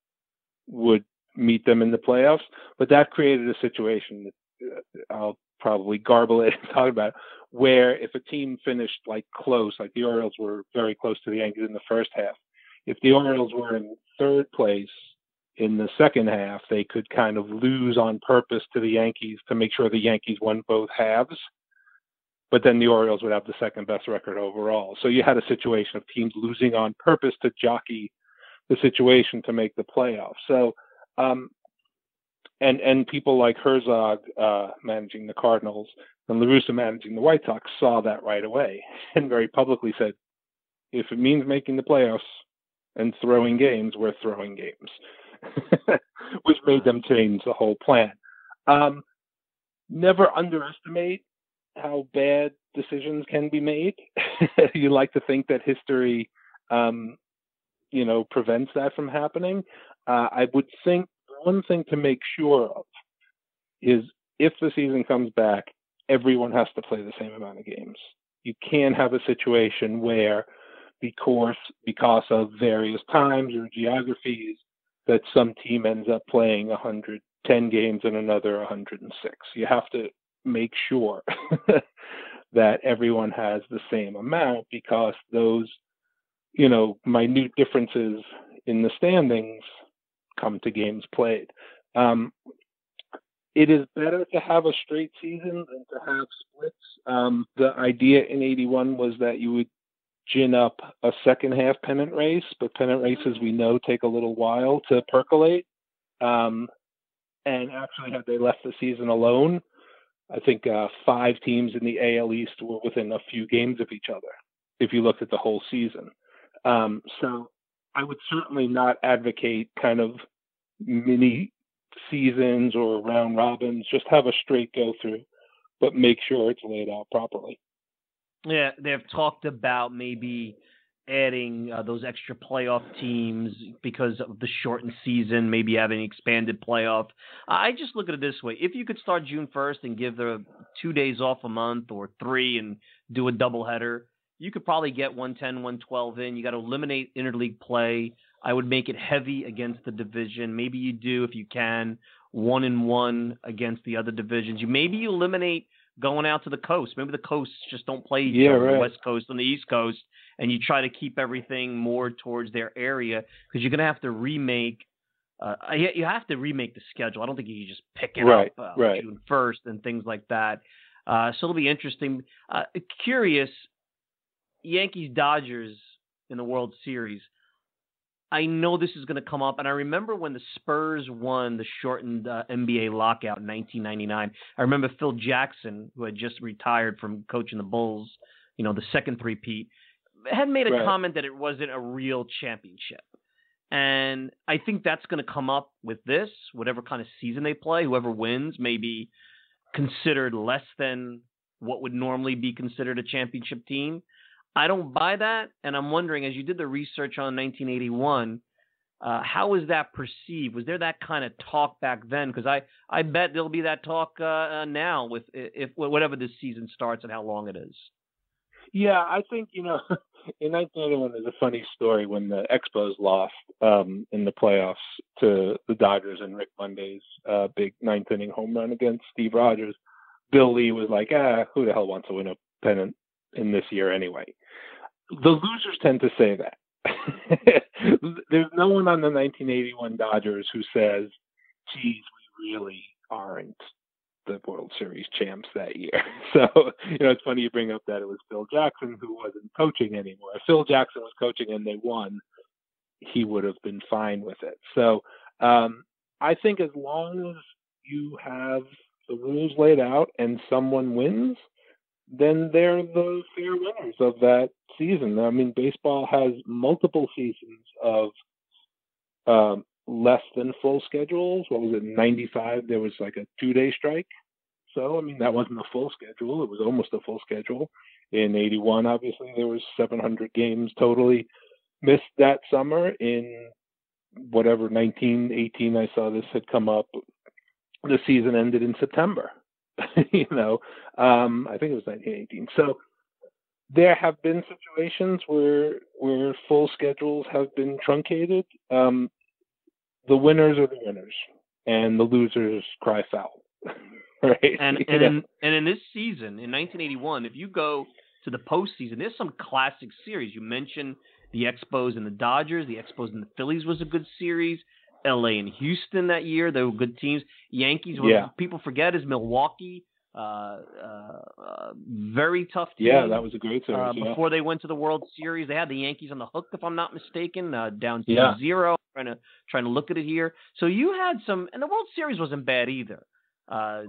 would meet them in the playoffs. But that created a situation that uh, I'll probably garble it and talk about, where if a team finished like close, like the Orioles were very close to the Yankees in the first half, if the Orioles were in third place in the second half, they could kind of lose on purpose to the Yankees to make sure the Yankees won both halves. But then the Orioles would have the second best record overall. So you had a situation of teams losing on purpose to jockey the situation to make the playoffs. So, um, and and people like Herzog uh, managing the Cardinals and La Russa managing the White Sox saw that right away and very publicly said, if it means making the playoffs, and throwing games we're throwing games, which made them change the whole plan. Um, never underestimate how bad decisions can be made. you like to think that history, um, you know, prevents that from happening. Uh, I would think one thing to make sure of is if the season comes back, everyone has to play the same amount of games. You can't have a situation where because because of various times or geographies that some team ends up playing 110 games and another 106. You have to make sure that everyone has the same amount because those you know minute differences in the standings come to games played. Um, it is better to have a straight season than to have splits. Um, the idea in 81 was that you would gin up a second half pennant race, but pennant races we know take a little while to percolate. Um, and actually, had they left the season alone, I think uh, five teams in the AL East were within a few games of each other if you looked at the whole season. Um, so I would certainly not advocate kind of mini seasons or round robins. Just have a straight go through, but make sure it's laid out properly. Yeah, they've talked about maybe adding uh, those extra playoff teams because of the shortened season, maybe having expanded playoff. I just look at it this way: if you could start June first and give the two days off a month or three and do a doubleheader, you could probably get 110, 112 in. You got to eliminate interleague play. I would make it heavy against the division. Maybe you do if you can one and one against the other divisions. You maybe you eliminate going out to the coast. Maybe the coasts just don't play each yeah, other, right. the West Coast and the East Coast, and you try to keep everything more towards their area because you're going to have to remake. Uh, you have to remake the schedule. I don't think you can just pick it right, up uh, right. June first and things like that. Uh, so it'll be interesting. Uh, curious, Yankees Dodgers in the World Series. I know this is going to come up, and I remember when the Spurs won the shortened uh, NBA lockout in 1999. I remember Phil Jackson, who had just retired from coaching the Bulls, you know, the second three-peat, had made a right. comment that it wasn't a real championship. And I think that's going to come up with this, whatever kind of season they play. Whoever wins may be considered less than what would normally be considered a championship team. I don't buy that, and I'm wondering, as you did the research on 1981, uh, how was that perceived? Was there that kind of talk back then? Because I, I bet there'll be that talk uh, uh, now with if whatever this season starts and how long it is. Yeah, I think you know, in 1981, there's a funny story when the Expos lost um, in the playoffs to the Dodgers and Rick Monday's uh, big ninth inning home run against Steve Rogers. Bill Lee was like, "Ah, who the hell wants to win a pennant in this year anyway. The losers tend to say that. There's no one on the 1981 Dodgers who says, geez, we really aren't the World Series champs that year. So, you know, it's funny you bring up that it was Phil Jackson who wasn't coaching anymore. If Phil Jackson was coaching and they won, he would have been fine with it. So, um, I think as long as you have the rules laid out and someone wins, then they're the fair winners of that season. I mean, baseball has multiple seasons of um, less than full schedules. What was it, 95? There was like a two day strike. So, I mean, that wasn't a full schedule. It was almost a full schedule. In 81, obviously, there was 700 games totally missed that summer. In whatever 1918, I saw this had come up. The season ended in September. you know, um, I think it was 1918. So there have been situations where where full schedules have been truncated. Um, the winners are the winners, and the losers cry foul. right? And and in, and in this season, in 1981, if you go to the postseason, there's some classic series. You mentioned the Expos and the Dodgers. The Expos and the Phillies was a good series. LA and Houston that year. They were good teams. Yankees, what yeah. people forget is Milwaukee. Uh, uh, uh, very tough team. Yeah, that was a great series. Uh, yeah. Before they went to the World Series, they had the Yankees on the hook, if I'm not mistaken, uh, down to yeah. zero. Trying to trying to look at it here. So you had some, and the World Series wasn't bad either. Uh,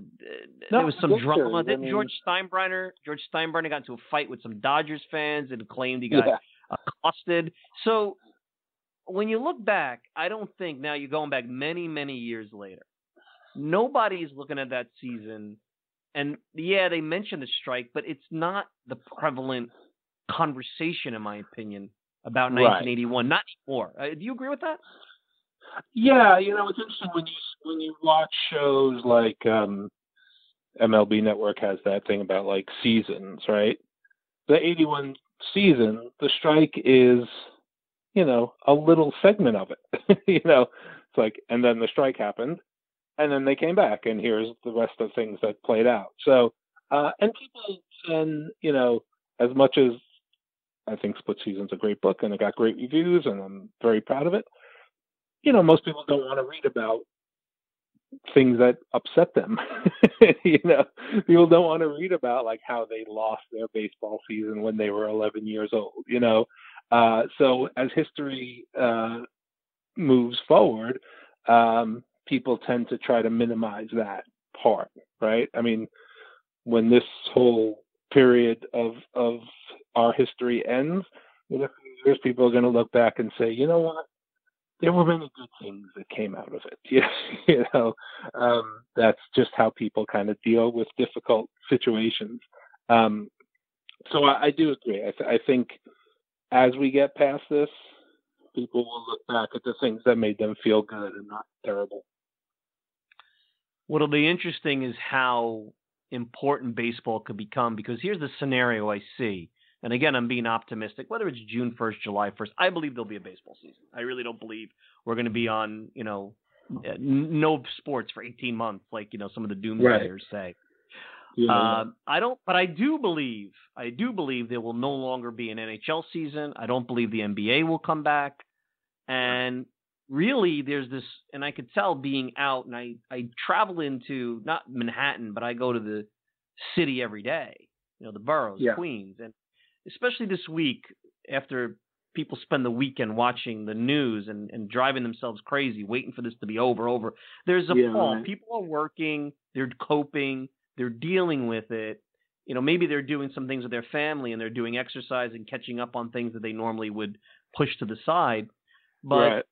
no, there was some drama. I Then mean, George Steinbrenner, George Steinbrenner got into a fight with some Dodgers fans and claimed he got yeah. accosted. So when you look back, I don't think now you're going back many, many years later. Nobody's looking at that season, and yeah, they mentioned the strike, but it's not the prevalent conversation, in my opinion, about Right. 1981. Not anymore. Uh, do you agree with that? Yeah, you know, it's interesting when you when you watch shows like um MLB Network has that thing about like seasons, right? The 81 season, the strike is, you know, a little segment of it. you know, it's like and then the strike happened and then they came back and here's the rest of things that played out. So, uh and people and you know, as much as I think Split Season's a great book and it got great reviews and I'm very proud of it you know, most people don't want to read about things that upset them. you know, people don't want to read about like how they lost their baseball season when they were 11 years old. You know, uh, so as history uh, moves forward, um, people tend to try to minimize that part, right? I mean, when this whole period of of our history ends, in a few years, people are going to look back and say, you know what? there were many good things that came out of it. You, you know, um, that's just how people kind of deal with difficult situations. Um, so I, I do agree. I, th- I think as we get past this, people will look back at the things that made them feel good and not terrible. What'll be interesting is how important baseball could become because here's the scenario I see. And again, I'm being optimistic. Whether it's June 1st, July 1st, I believe there'll be a baseball season. I really don't believe we're going to be on, you know, no sports for 18 months like you know some of the doomsayers right. say. Yeah. Uh, I don't, but I do believe, I do believe there will no longer be an NHL season. I don't believe the NBA will come back, and really, there's this, and I could tell being out, and I I travel into not Manhattan, but I go to the city every day. You know, the boroughs, yeah. Queens, and especially this week after people spend the weekend watching the news and, and driving themselves crazy, waiting for this to be over, over. There's a yeah. People are working, they're coping, they're dealing with it. You know, maybe they're doing some things with their family and they're doing exercise and catching up on things that they normally would push to the side. But right.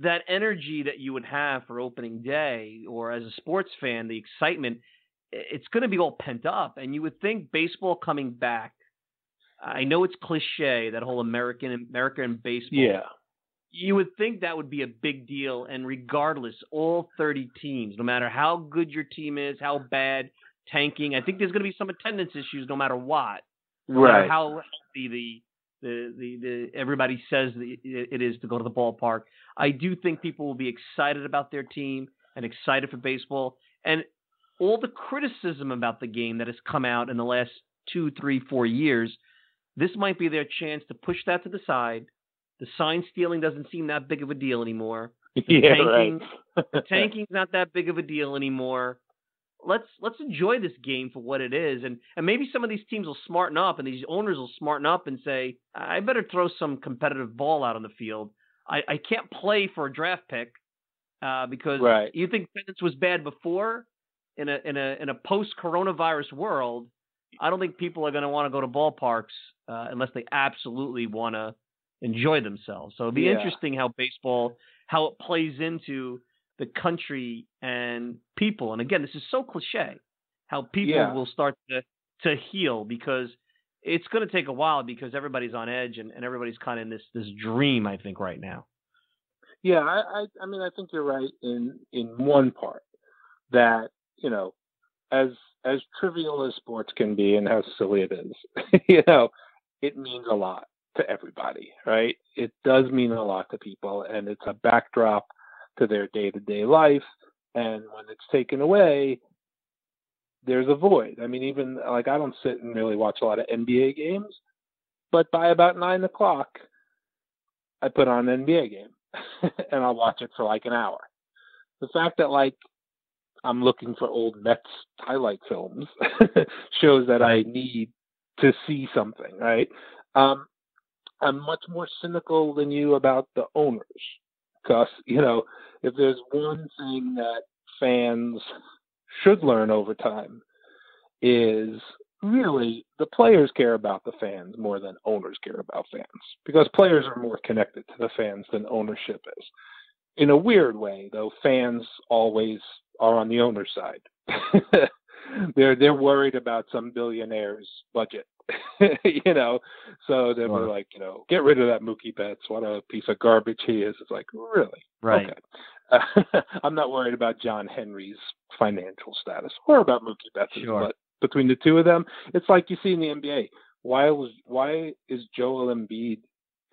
that energy that you would have for opening day or as a sports fan, the excitement, it's going to be all pent up. And you would think baseball coming back I know it's cliche that whole American American baseball. Yeah. You would think that would be a big deal, and regardless, all 30 teams, no matter how good your team is, how bad tanking, I think there's going to be some attendance issues, no matter what. No right. Matter how healthy the the, the the everybody says it is to go to the ballpark. I do think people will be excited about their team and excited for baseball, and all the criticism about the game that has come out in the last two, three, four years this might be their chance to push that to the side. The sign stealing doesn't seem that big of a deal anymore. The yeah, tanking, right. the tanking's not that big of a deal anymore. Let's let's enjoy this game for what it is, and and maybe some of these teams will smarten up, and these owners will smarten up and say, I better throw some competitive ball out on the field. I, I can't play for a draft pick uh, because right. you think attendance was bad before in a in a in a post coronavirus world. I don't think people are going to want to go to ballparks uh, unless they absolutely want to enjoy themselves. So it'll be yeah. interesting how baseball how it plays into the country and people. And again, this is so cliche. How people yeah. will start to to heal because it's going to take a while because everybody's on edge and, and everybody's kind of in this this dream. I think right now. Yeah, I, I I mean I think you're right in in one part that you know as as trivial as sports can be and how silly it is, you know, it means a lot to everybody, right? It does mean a lot to people, and it's a backdrop to their day to day life. And when it's taken away, there's a void. I mean, even like I don't sit and really watch a lot of NBA games, but by about nine o'clock, I put on an NBA game and I'll watch it for like an hour. The fact that like I'm looking for old Mets highlight films shows that I need to see something, right? Um, I'm much more cynical than you about the owners because, you know, if there's one thing that fans should learn over time is really the players care about the fans more than owners care about fans because players are more connected to the fans than ownership is. In a weird way, though, fans always are on the owner's side. they're they're worried about some billionaire's budget, you know. So they were like, you know, get rid of that Mookie Betts. What a piece of garbage he is. It's like, really? Right. Okay. Uh, I'm not worried about John Henry's financial status or about Mookie Betts, sure. but between the two of them, it's like you see in the NBA. Why was why is Joel Embiid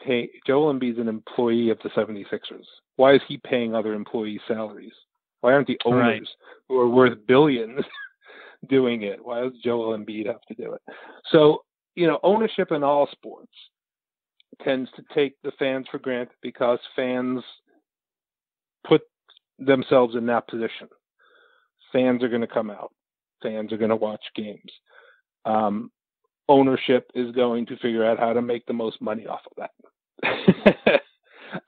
pay Joel Embiid's an employee of the 76ers? Why is he paying other employees' salaries? Why aren't the owners right. who are worth billions doing it? Why does Joel Embiid have to do it? So, you know, ownership in all sports tends to take the fans for granted because fans put themselves in that position. Fans are going to come out. Fans are going to watch games. Um, ownership is going to figure out how to make the most money off of that.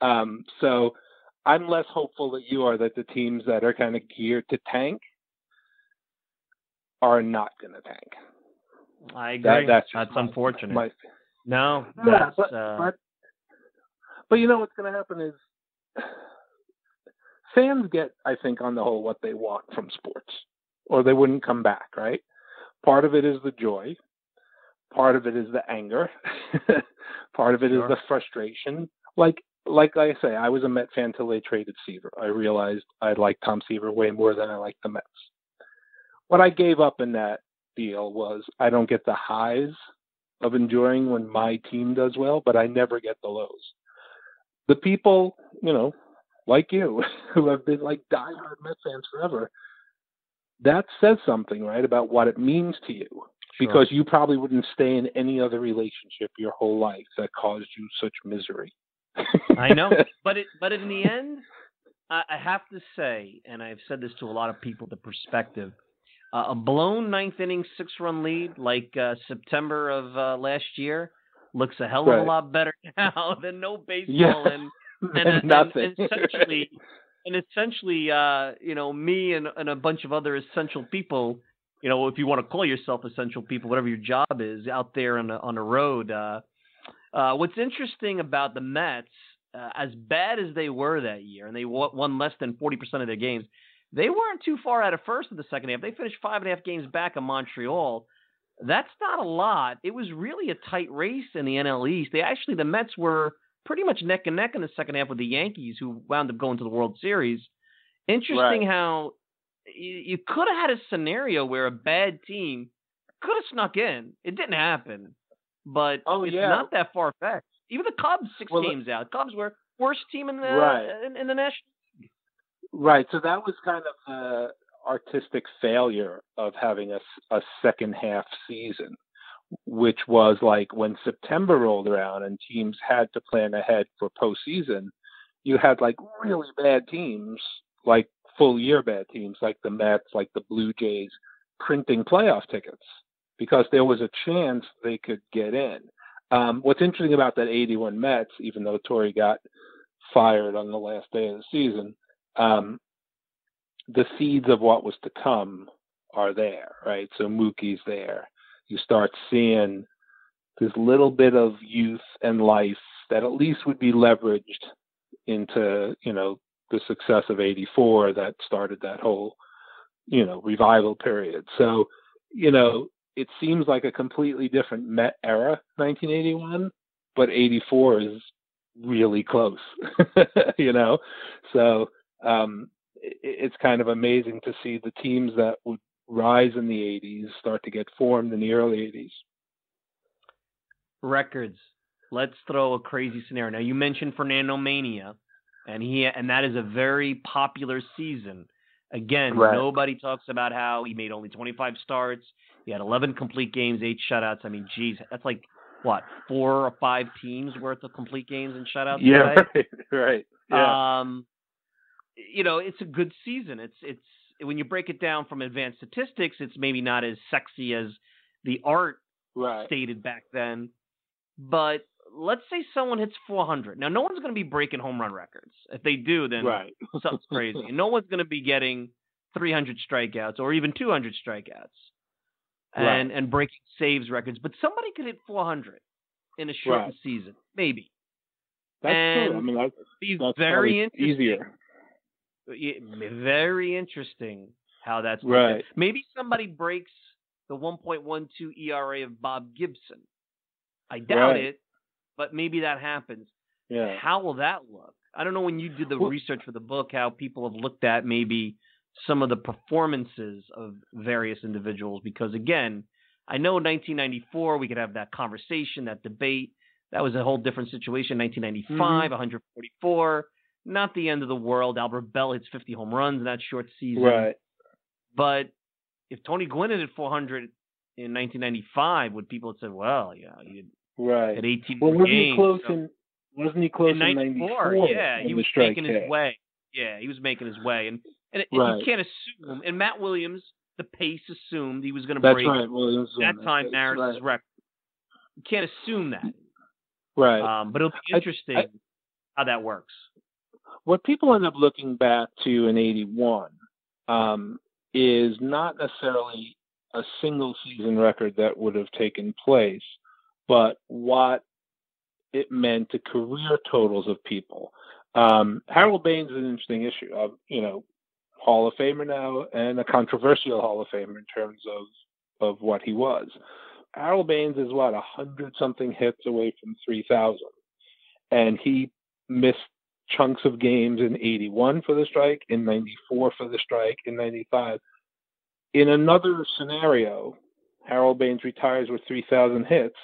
um, so I'm less hopeful that you are that the teams that are kind of geared to tank are not going to tank. I agree. That, that's that's my, unfortunate. My, no, yeah, but, uh... but, but you know what's going to happen is fans get, I think, on the whole, what they want from sports, or they wouldn't come back. Right? Part of it is the joy. Part of it is the anger. Part of it Sure. is the frustration. Like like I say, I was a Met fan till they traded Seaver. I realized I liked Tom Seaver way more than I liked the Mets. What I gave up in that deal was I don't get the highs of enjoying when my team does well, but I never get the lows. The people, you know, like you, who have been like diehard Mets fans forever, that says something, right, about what it means to you. Because you probably wouldn't stay in any other relationship your whole life that caused you such misery. I know, but it but in the end, I, I have to say, and I've said this to a lot of people, the perspective. Uh, a blown ninth inning six run lead like uh, September of uh, last year looks a hell of Right. a lot better now than no baseball Yeah. and and, and, nothing. and essentially and essentially uh you know me and, and a bunch of other essential people you know if you want to call yourself essential people whatever your job is out there on the on the road uh uh what's interesting about the Mets uh, as bad as they were that year and they won less than 40% of their games they weren't too far out of first in the second half they finished five and a half games back in Montreal that's not a lot. It was really a tight race in the NL East. They actually the Mets were pretty much neck and neck in the second half with the Yankees, who wound up going to the World Series. Interesting Right. how you, you could have had a scenario where a bad team could have snuck in. It didn't happen, but Oh, it's yeah. not that far fetched. Even the Cubs, six Well, games out. Cubs were worst team in the Right. in, in the national. Right. So that was kind of the artistic failure of having a, a second half season, which was like when September rolled around and teams had to plan ahead for postseason, you had like really bad teams, like full year bad teams, like the Mets, like the Blue Jays, printing playoff tickets because there was a chance they could get in. Um, what's interesting about that 81 Mets, even though Torre got fired on the last day of the season, um, the seeds of what was to come are there, right? So Mookie's there. You start seeing this little bit of youth and life that at least would be leveraged into, you know, the success of 84 that started that whole, you know, revival period. So, you know, it seems like a completely different Met era, 1981, but 84 is really close, you know? So, um, i- it's kind of amazing to see the teams that would rise in the 80s start to get formed in the early 80s. records. Let's throw a crazy scenario. Now you mentioned Fernandomania, and he and that is a very popular season. Again, Right. nobody talks about how he made only 25 starts. He had 11 complete games, eight shutouts. I mean, geez, that's like what four or five teams worth of complete games and shutouts. Yeah, right, right. Yeah. Um, you know, it's a good season. It's it's when you break it down from advanced statistics, it's maybe not as sexy as the art right. stated back then. But let's say someone hits 400. Now, no one's going to be breaking home run records. If they do, then Right. something's crazy. And no one's going to be getting 300 strikeouts or even 200 strikeouts and and breaking saves records. But somebody could hit 400 in a shortened Right. season, maybe. That's and true. I mean, that's, Be that's very interesting. easier. Very interesting how that's. Right. Maybe somebody breaks the 1.12 ERA of Bob Gibson. I doubt Right. it, but maybe that happens. Yeah. How will that look? I don't know when you did the Well- research for the book how people have looked at maybe some of the performances of various individuals because again, I know in 1994 we could have that conversation, that debate. That was a whole different situation. Mm-hmm. 1995, 144, not the end of the world. Albert Belle hits 50 home runs in that short season. Right. But if Tony Gwynn had hit 400 in 1995, would people have said, well, yeah, he Right. had 18 Well, wasn't games. he close so- in? Wasn't he close in in '94, 94? yeah, he was making his way. Yeah, he was making his way, and and Right. you can't assume. And Matt Williams, the pace assumed he was going to break right. Well, it that time Maris' right. record. You can't assume that, Right. um, but it'll be I- interesting I- how that works. What people end up looking back to in 81 um, is not necessarily a single season record that would have taken place, but what it meant to career totals of people. Um, Harold Baines is an interesting issue. Of, you know, Hall of Famer now and a controversial Hall of Famer in terms of of what he was. Harold Baines is what a hundred something hits away from three thousand, and he missed chunks of games in 81 for the strike, in 94 for the strike, in 95. In another scenario, Harold Baines retires with 3,000 hits,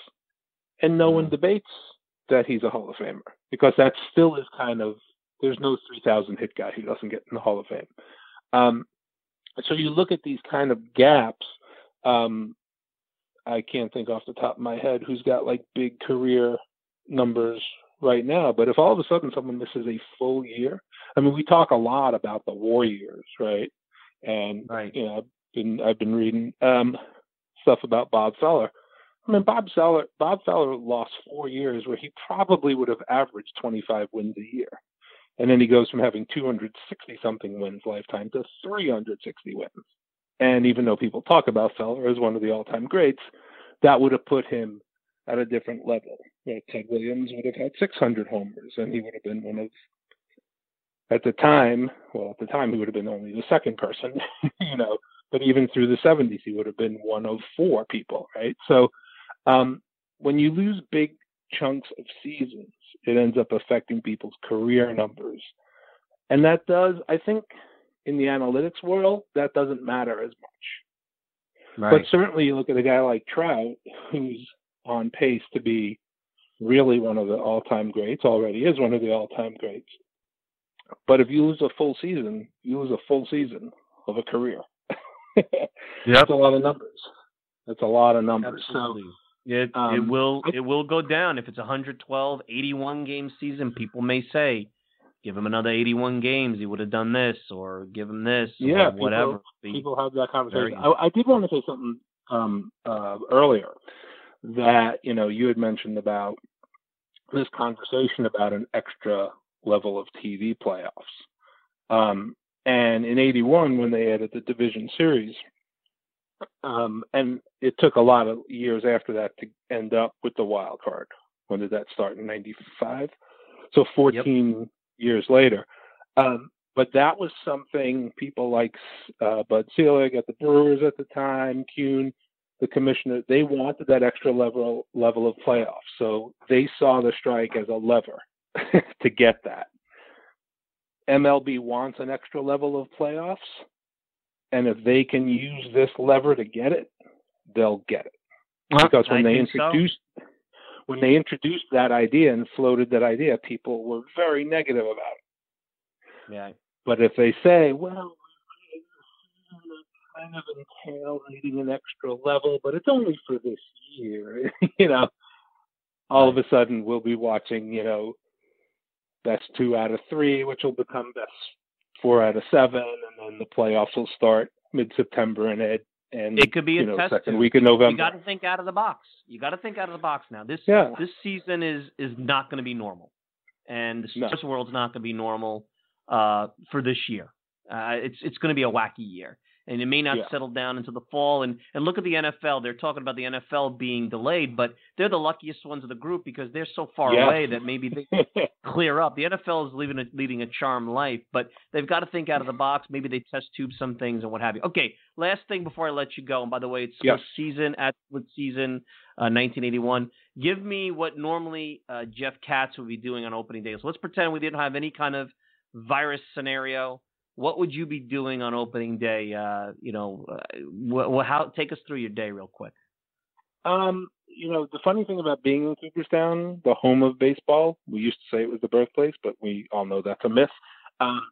and no one mm. debates that he's a Hall of Famer because that still is kind of there's no 3,000 hit guy who doesn't get in the Hall of Fame. Um, so you look at these kind of gaps. Um, I can't think off the top of my head who's got like big career numbers right now. But if all of a sudden someone misses a full year, I mean, we talk a lot about the war years, right? And right. you know, I've been I've been reading um, stuff about Bob Feller. I mean, Bob Feller Bob Feller lost four years where he probably would have averaged 25 wins a year, and then he goes from having 260 something wins lifetime to 360 wins. And even though people talk about Feller as one of the all-time greats, that would have put him at a different level. You know, Ted Williams would have had 600 homers, and he would have been one of, at the time, well, at the time he would have been only the second person, you know, but even through the 70s he would have been one of four people, right? So um, when you lose big chunks of seasons, it ends up affecting people's career numbers, and that does, I think, in the analytics world, that doesn't matter as much. Right. But certainly, you look at a guy like Trout, who's on pace to be really one of the all-time greats. Already is one of the all-time greats. But if you lose a full season, you lose a full season of a career. yeah, that's a lot of numbers. That's a lot of numbers. Absolutely. So it um, it will it will go down if it's a 112, 81 game season. People may say, give him another 81 games, he would have done this, or give him this, yeah, whatever. People, people have that conversation. I, I, did want to say something um, uh, earlier that you know you had mentioned about this conversation about an extra level of TV playoffs. Um, and in 81, when they added the division series, um, and it took a lot of years after that to end up with the wild card. When did that start? In 95? So 14 yep. years later. Um, but that was something people like uh, Bud Selig at the Brewers at the time, Kuhn, the commissioner they wanted that extra level level of playoffs, so they saw the strike as a lever to get that. MLB wants an extra level of playoffs, and if they can use this lever to get it, they'll get it. Well, because when I they introduced so. when they introduced that idea and floated that idea, people were very negative about it. Yeah. But if they say, well, kind of entail needing an extra level, but it's only for this year. you know, all of a sudden we'll be watching, you know, best two out of three, which will become best four out of seven, and then the playoffs will start mid September and it and it could be a know, test second week in November. You got to think out of the box. You got to think out of the box now. This yeah. this season is is not going to be normal, and the sports no. world's not going to be normal uh, for this year. Uh, it's it's going to be a wacky year and it may not yeah. settle down until the fall. And and look at the NFL; they're talking about the NFL being delayed, but they're the luckiest ones of the group because they're so far yeah. away that maybe they clear up. The NFL is leading a, leading a charmed life, but they've got to think out of the box. Maybe they test tube some things and what have you. Okay, last thing before I let you go. And by the way, it's yes. season at with season uh, 1981. Give me what normally uh, Jeff Katz would be doing on opening day. So let's pretend we didn't have any kind of virus scenario what would you be doing on opening day? Uh, you know, uh, wh- how take us through your day real quick. Um, you know, the funny thing about being in Cooperstown, the home of baseball, we used to say it was the birthplace, but we all know that's a myth. Um,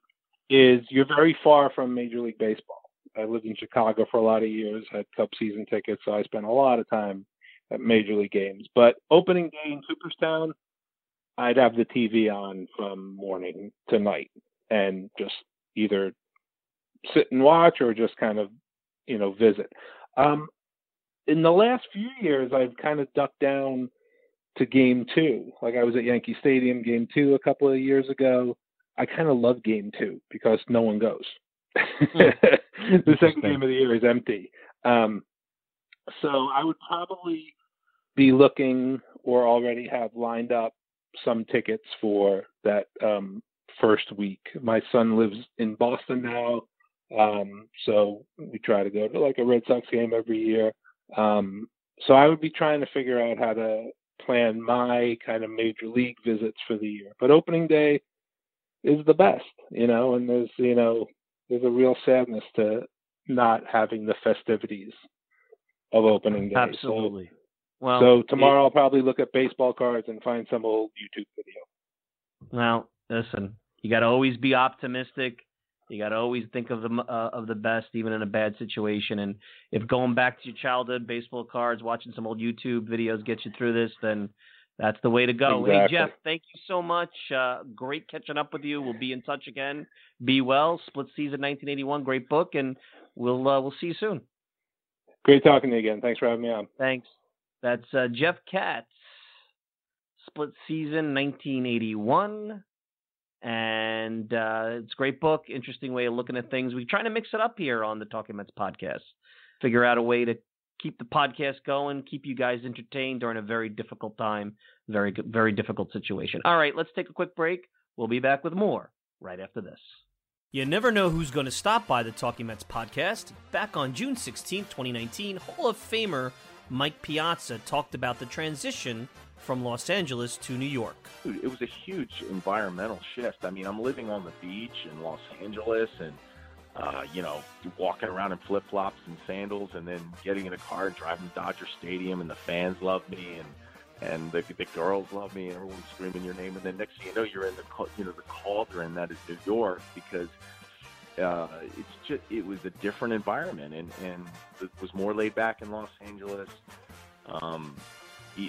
is you're very far from Major League Baseball. I lived in Chicago for a lot of years, had Cub season tickets, so I spent a lot of time at Major League games. But opening day in Cooperstown, I'd have the TV on from morning to night and just either sit and watch or just kind of you know visit. Um, in the last few years, I've kind of ducked down to game two. Like I was at Yankee Stadium game two a couple of years ago. I kind of love game two because no one goes. Hmm. the second game of the year is empty. Um, so I would probably be looking or already have lined up some tickets for that um, first week. My son lives in Boston now, um, so we try to go to like a Red Sox game every year. Um, so I would be trying to figure out how to plan my kind of major league visits for the year. But opening day is the best, you know, and there's you know there's a real sadness to not having the festivities of opening day. Absolutely. So, well, so tomorrow it, I'll probably look at baseball cards and find some old YouTube video. Well, listen, you got to always be optimistic. You got to always think of the uh, of the best, even in a bad situation. And if going back to your childhood baseball cards, watching some old YouTube videos gets you through this, then that's the way to go. Exactly. Hey Jeff, thank you so much. Uh, great catching up with you. We'll be in touch again. Be well. Split season 1981, great book, and we'll uh, we'll see you soon. Great talking to you again. Thanks for having me on. Thanks. That's uh, Jeff Katz. Split season 1981 and uh, it's a great book, interesting way of looking at things. We're trying to mix it up here on the Talking Mets podcast, figure out a way to keep the podcast going, keep you guys entertained during a very difficult time, very very difficult situation. All right, let's take a quick break. We'll be back with more right after this. You never know who's going to stop by the Talking Mets podcast. Back on June 16, 2019, Hall of Famer Mike Piazza talked about the transition from Los Angeles to New York. It was a huge environmental shift. I mean, I'm living on the beach in Los Angeles and, uh, you know, walking around in flip flops and sandals and then getting in a car and driving to Dodger Stadium and the fans love me and and the, the girls love me and everyone's screaming your name and then next thing you know you're in the you know the cauldron that is New York because uh, it's just it was a different environment and and it was more laid back in Los Angeles. Um,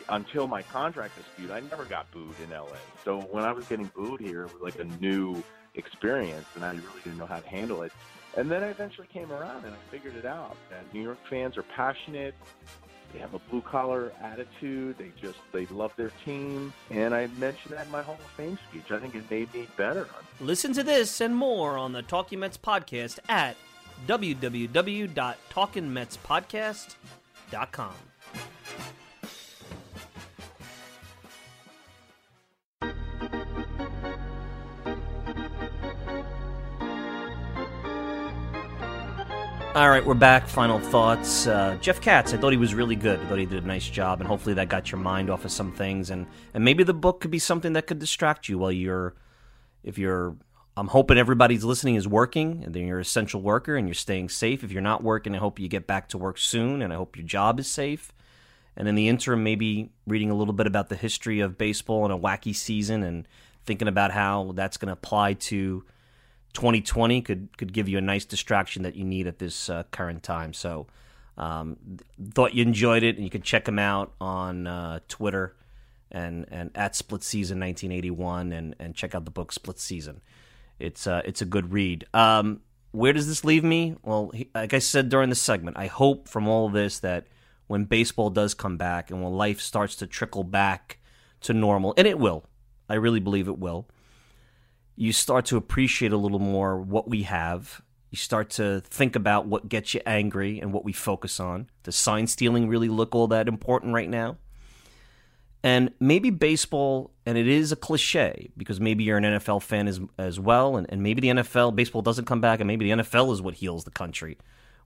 until my contract dispute, I never got booed in LA. So when I was getting booed here, it was like a new experience, and I really didn't know how to handle it. And then I eventually came around and I figured it out that New York fans are passionate. They have a blue collar attitude. They just they love their team. And I mentioned that in my Hall of Fame speech. I think it made me better. Listen to this and more on the Talking Mets podcast at www.talkingmetspodcast.com. All right, we're back. Final thoughts. Uh, Jeff Katz, I thought he was really good. I thought he did a nice job, and hopefully that got your mind off of some things, and and maybe the book could be something that could distract you while you're, if you're. I'm hoping everybody's listening is working, and then you're an essential worker, and you're staying safe. If you're not working, I hope you get back to work soon, and I hope your job is safe. And in the interim, maybe reading a little bit about the history of baseball and a wacky season, and thinking about how that's going to apply to 2020 could could give you a nice distraction that you need at this uh, current time. So, um, thought you enjoyed it, and you can check them out on uh, Twitter and and at Split Season 1981, and and check out the book Split Season. It's uh, it's a good read. Um, where does this leave me? Well, he, like I said during the segment, I hope from all of this that when baseball does come back and when life starts to trickle back to normal, and it will, I really believe it will you start to appreciate a little more what we have. You start to think about what gets you angry and what we focus on. Does sign stealing really look all that important right now? And maybe baseball, and it is a cliche because maybe you're an NFL fan as, as well, and, and maybe the NFL, baseball doesn't come back, and maybe the NFL is what heals the country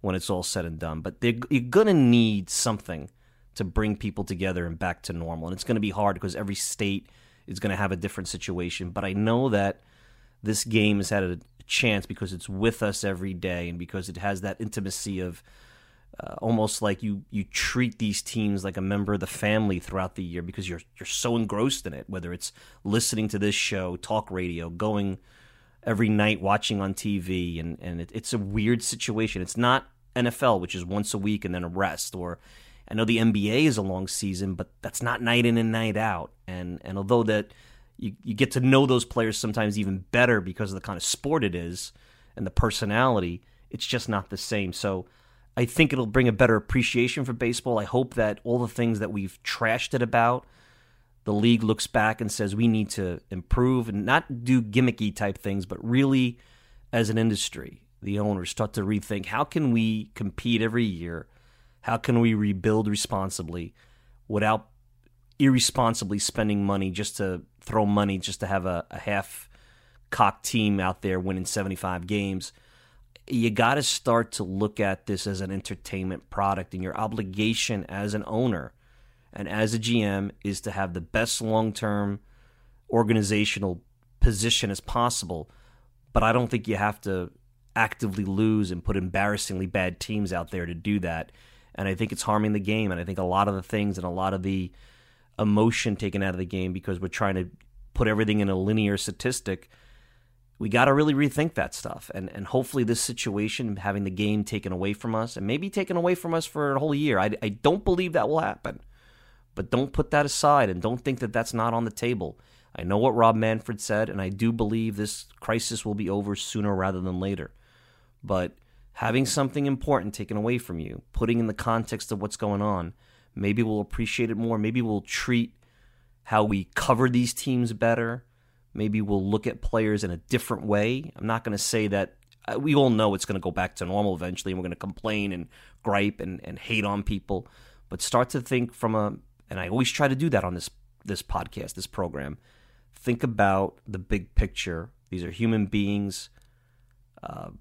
when it's all said and done. But you're going to need something to bring people together and back to normal. And it's going to be hard because every state is going to have a different situation. But I know that this game has had a chance because it's with us every day and because it has that intimacy of uh, almost like you you treat these teams like a member of the family throughout the year because you're you're so engrossed in it whether it's listening to this show talk radio going every night watching on TV and and it, it's a weird situation. It's not NFL which is once a week and then a rest or I know the NBA is a long season but that's not night in and night out. And and although that you, you get to know those players sometimes even better because of the kind of sport it is and the personality. It's just not the same. So I think it'll bring a better appreciation for baseball. I hope that all the things that we've trashed it about, the league looks back and says we need to improve and not do gimmicky type things, but really as an industry, the owners start to rethink how can we compete every year? How can we rebuild responsibly without irresponsibly spending money just to throw money just to have a, a half cocked team out there winning 75 games. you got to start to look at this as an entertainment product, and your obligation as an owner and as a GM is to have the best long term organizational position as possible. But I don't think you have to actively lose and put embarrassingly bad teams out there to do that. And I think it's harming the game. And I think a lot of the things and a lot of the emotion taken out of the game because we're trying to put everything in a linear statistic. We got to really rethink that stuff. And, and hopefully, this situation, having the game taken away from us and maybe taken away from us for a whole year, I, I don't believe that will happen. But don't put that aside and don't think that that's not on the table. I know what Rob Manfred said, and I do believe this crisis will be over sooner rather than later. But having something important taken away from you, putting in the context of what's going on, maybe we'll appreciate it more. Maybe we'll treat how we cover these teams better. Maybe we'll look at players in a different way. I'm not going to say that uh, we all know it's going to go back to normal eventually, and we're going to complain and gripe and, and hate on people. But start to think from a, and I always try to do that on this this podcast, this program. Think about the big picture. These are human beings. Uh,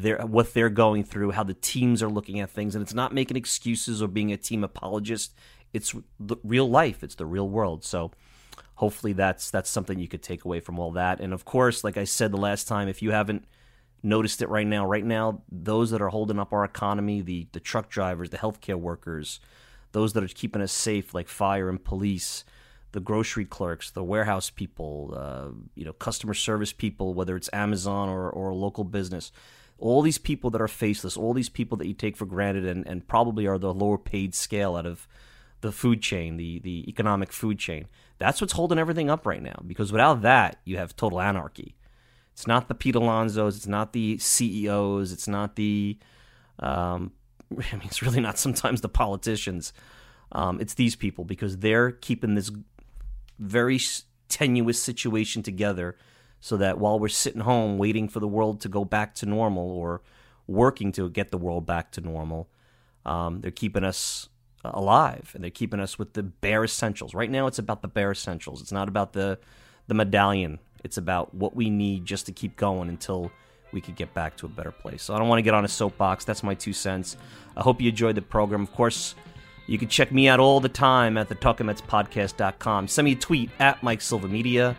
they're, what they're going through, how the teams are looking at things, and it's not making excuses or being a team apologist. It's the real life. It's the real world. So hopefully that's that's something you could take away from all that. And of course, like I said the last time, if you haven't noticed it right now, right now, those that are holding up our economy, the the truck drivers, the healthcare workers, those that are keeping us safe, like fire and police, the grocery clerks, the warehouse people, uh, you know, customer service people, whether it's Amazon or, or a local business all these people that are faceless, all these people that you take for granted and, and probably are the lower paid scale out of the food chain, the, the economic food chain. That's what's holding everything up right now because without that, you have total anarchy. It's not the Pete Alonsos, it's not the CEOs, it's not the, um, I mean, it's really not sometimes the politicians. Um, it's these people because they're keeping this very tenuous situation together so that while we're sitting home waiting for the world to go back to normal or working to get the world back to normal, um, they're keeping us alive and they're keeping us with the bare essentials. Right now, it's about the bare essentials. It's not about the the medallion. It's about what we need just to keep going until we could get back to a better place. So I don't want to get on a soapbox. That's my two cents. I hope you enjoyed the program. Of course, you can check me out all the time at the TalkingMetsPodcast.com. Send me a tweet at Mike Silva Media.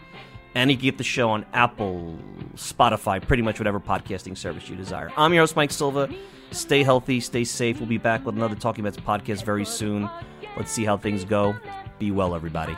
And you get the show on Apple, Spotify, pretty much whatever podcasting service you desire. I'm your host, Mike Silva. Stay healthy, stay safe. We'll be back with another Talking Mets podcast very soon. Let's see how things go. Be well, everybody.